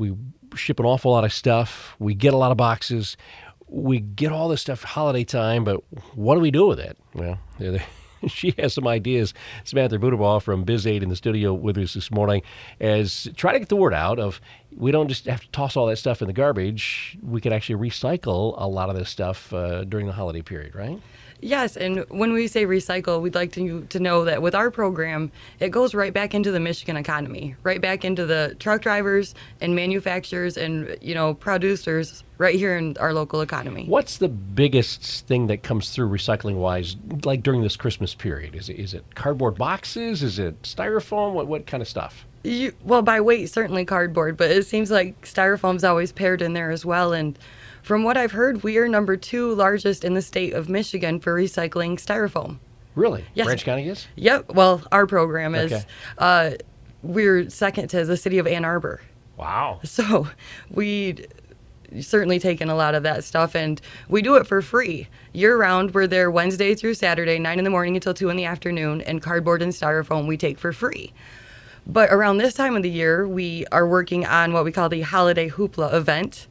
we ship an awful lot of stuff. We get a lot of boxes. We get all this stuff holiday time, but what do we do with it? Well, she has some ideas. Samantha Budabaugh from Biz Aid in the studio with us this morning as try to get the word out of we don't just have to toss all that stuff in the garbage. We can actually recycle a lot of this stuff uh, during the holiday period, right? Yes, and when we say recycle, we'd like to, to know that with our program, it goes right back into the Michigan economy, right back into the truck drivers and manufacturers and you know producers right here in our local economy. What's the biggest thing that comes through recycling wise, like during this Christmas period? Is it is it cardboard boxes? Is it styrofoam? What what kind of stuff? You, well, by weight, certainly cardboard, but it seems like styrofoam's always paired in there as well, and from what I've heard, we are number two largest in the state of Michigan for recycling styrofoam. Really? Yes. Branch County is? Yep. Well, our program is. Okay. Uh, we're second to the city of Ann Arbor. Wow. So we certainly taken a lot of that stuff and we do it for free year round we're there wednesday through saturday 9 in the morning until 2 in the afternoon and cardboard and styrofoam we take for free but around this time of the year we are working on what we call the holiday hoopla event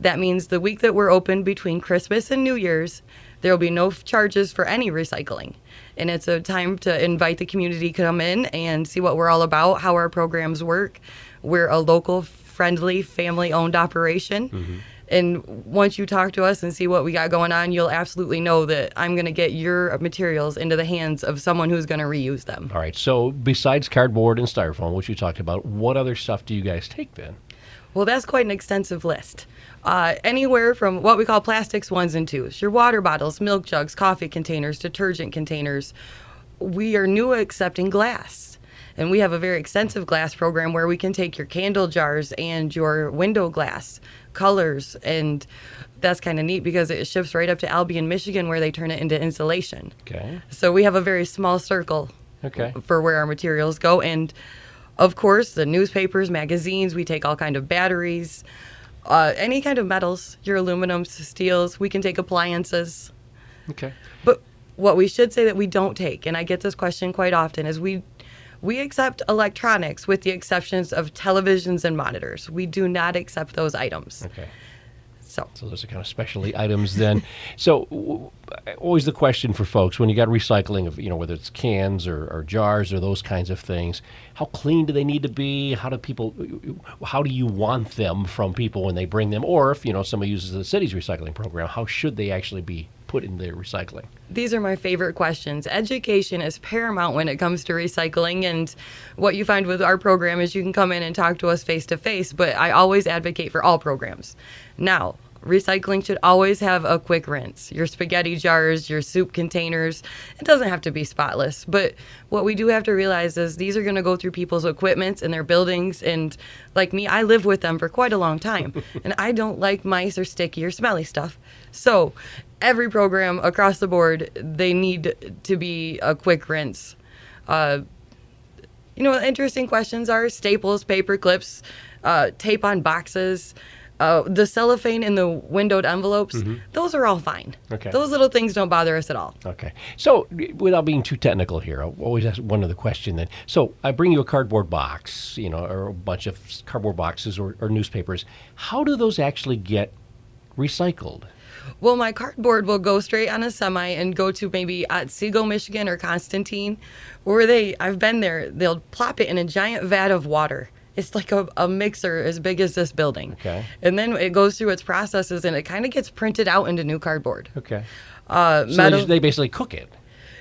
that means the week that we're open between Christmas and New Year's, there will be no charges for any recycling. And it's a time to invite the community to come in and see what we're all about, how our programs work. We're a local, friendly, family owned operation. Mm-hmm. And once you talk to us and see what we got going on, you'll absolutely know that I'm going to get your materials into the hands of someone who's going to reuse them. All right. So, besides cardboard and styrofoam, which you talked about, what other stuff do you guys take then? Well, that's quite an extensive list. Uh, anywhere from what we call plastics ones and twos, your water bottles, milk jugs, coffee containers, detergent containers. We are new accepting glass. And we have a very extensive glass program where we can take your candle jars and your window glass colors. And that's kind of neat because it ships right up to Albion, Michigan, where they turn it into insulation. Okay. So we have a very small circle Okay. for where our materials go. And of course, the newspapers, magazines, we take all kind of batteries, uh, any kind of metals, your aluminums, steels. We can take appliances. Okay. But what we should say that we don't take, and I get this question quite often, is we we accept electronics with the exceptions of televisions and monitors. We do not accept those items. Okay. So So those are kind of specialty items then. So w- always the question for folks when you got recycling of you know whether it's cans or, or jars or those kinds of things, how clean do they need to be? How do people? How do you want them from people when they bring them? Or if you know somebody uses the city's recycling program, how should they actually be put in their recycling? These are my favorite questions. Education is paramount when it comes to recycling, and what you find with our program is you can come in and talk to us face to face, but I always advocate for all programs. Now, recycling should always have a quick rinse. Your spaghetti jars, your soup containers, it doesn't have to be spotless, but what we do have to realize is these are going to go through people's equipment and their buildings, and like me, I live with them for quite a long time, and I don't like mice or sticky or smelly stuff. So, every program across the board, they need to be a quick rinse. Uh, you know, interesting questions are staples, paper clips, uh, tape on boxes, uh, the cellophane in the windowed envelopes. Those are all fine. Okay. Those little things don't bother us at all. Okay. So, without being too technical here, I always ask one other question then. So, I bring you a cardboard box, you know, or a bunch of cardboard boxes or, or newspapers. How do those actually get recycled? Well, my cardboard will go straight on a semi and go to maybe at Seagull, Michigan or Constantine, where they, I've been there, they'll plop it in a giant vat of water. It's like a, a mixer as big as this building. Okay. And then it goes through its processes and it kind of gets printed out into new cardboard. Okay. Uh, So they, just- they basically cook it.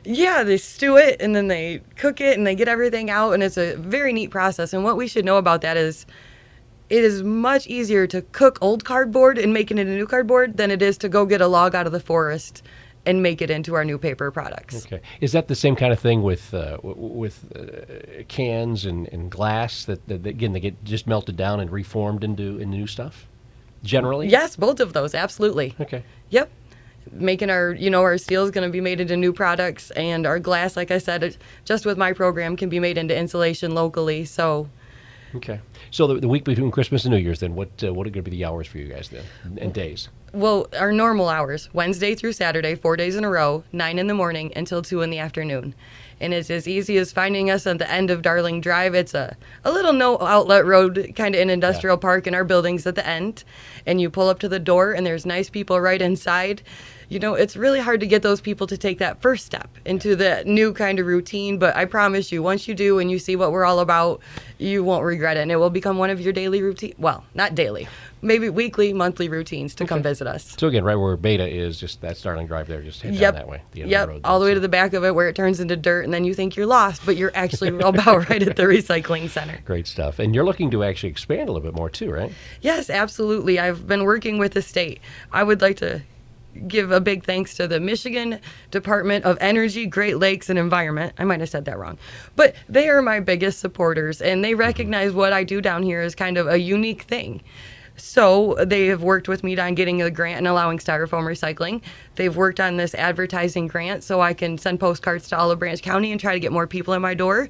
Yeah, they stew it and then they cook it and they get everything out, and it's a very neat process. And what we should know about that is it is much easier to cook old cardboard and make it into new cardboard than it is to go get a log out of the forest and make it into our new paper products. Okay. Is that the same kind of thing with uh, with uh, cans and, and glass that, that, that, again they get just melted down and reformed into, into new stuff? Generally. Yes, both of those, absolutely. Okay. Yep. Making our, you know, our steel is going to be made into new products, and our glass, like I said, it, just with my program, can be made into insulation locally. So, Okay. So the, the week between Christmas and New Year's, then what uh, what are going to be the hours for you guys then and days? well, our normal hours, Wednesday through Saturday, four days in a row, nine in the morning until two in the afternoon. And it's as easy as finding us at the end of Darling Drive. It's a, a little no outlet road, kind of an industrial park, and our building's at the end. And you pull up to the door, and there's nice people right inside you know, it's really hard to get those people to take that first step into the new kind of routine. But I promise you, once you do and you see what we're all about, you won't regret it. And it will become one of your daily routine. Well, not daily, maybe weekly, monthly routines to okay. come visit us. So again, right where Beta is, just that Starling Drive there, just head yep. down that way. The yep, the all the way to the back of it where it turns into dirt, and then you think you're lost, but you're actually about right at the recycling center. Great stuff. And you're looking to actually expand a little bit more too, right? Yes, absolutely. I've been working with the state. I would like to give a big thanks to the Michigan Department of Energy, Great Lakes, and Environment. I might have said that wrong, but they are my biggest supporters, and they mm-hmm. recognize what I do down here as kind of a unique thing. So they have worked with me on getting a grant and allowing styrofoam recycling. They've worked on this advertising grant so I can send postcards to all of Branch County and try to get more people in my door.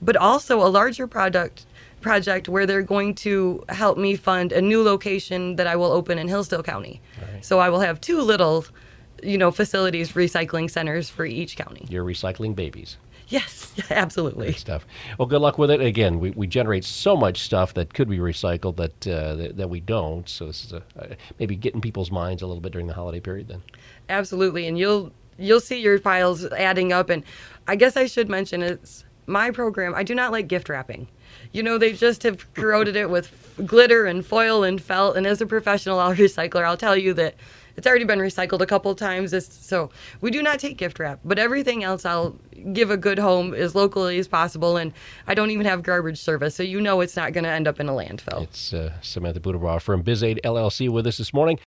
But also a larger product project where they're going to help me fund a new location that I will open in Hillsdale County. Right. So I will have two little, you know, facilities, recycling centers for each county. You're recycling babies. Yes, absolutely. Good stuff. Well, good luck with it. Again, we, we generate so much stuff that could be recycled that uh, that, that, we don't. So this is a, uh, maybe getting people's minds a little bit during the holiday period. Then. Absolutely, and you'll you'll see your piles adding up. And I guess I should mention it's my program. I do not like gift wrapping you know, they just have corroded it with glitter and foil and felt. And as a professional I'll recycler, I'll tell you that it's already been recycled a couple times. so we do not take gift wrap, but everything else I'll give a good home as locally as possible. And I don't even have garbage service, so you know it's not going to end up in a landfill. It's uh, Samantha Budabaugh from BizAid LLC with us this morning.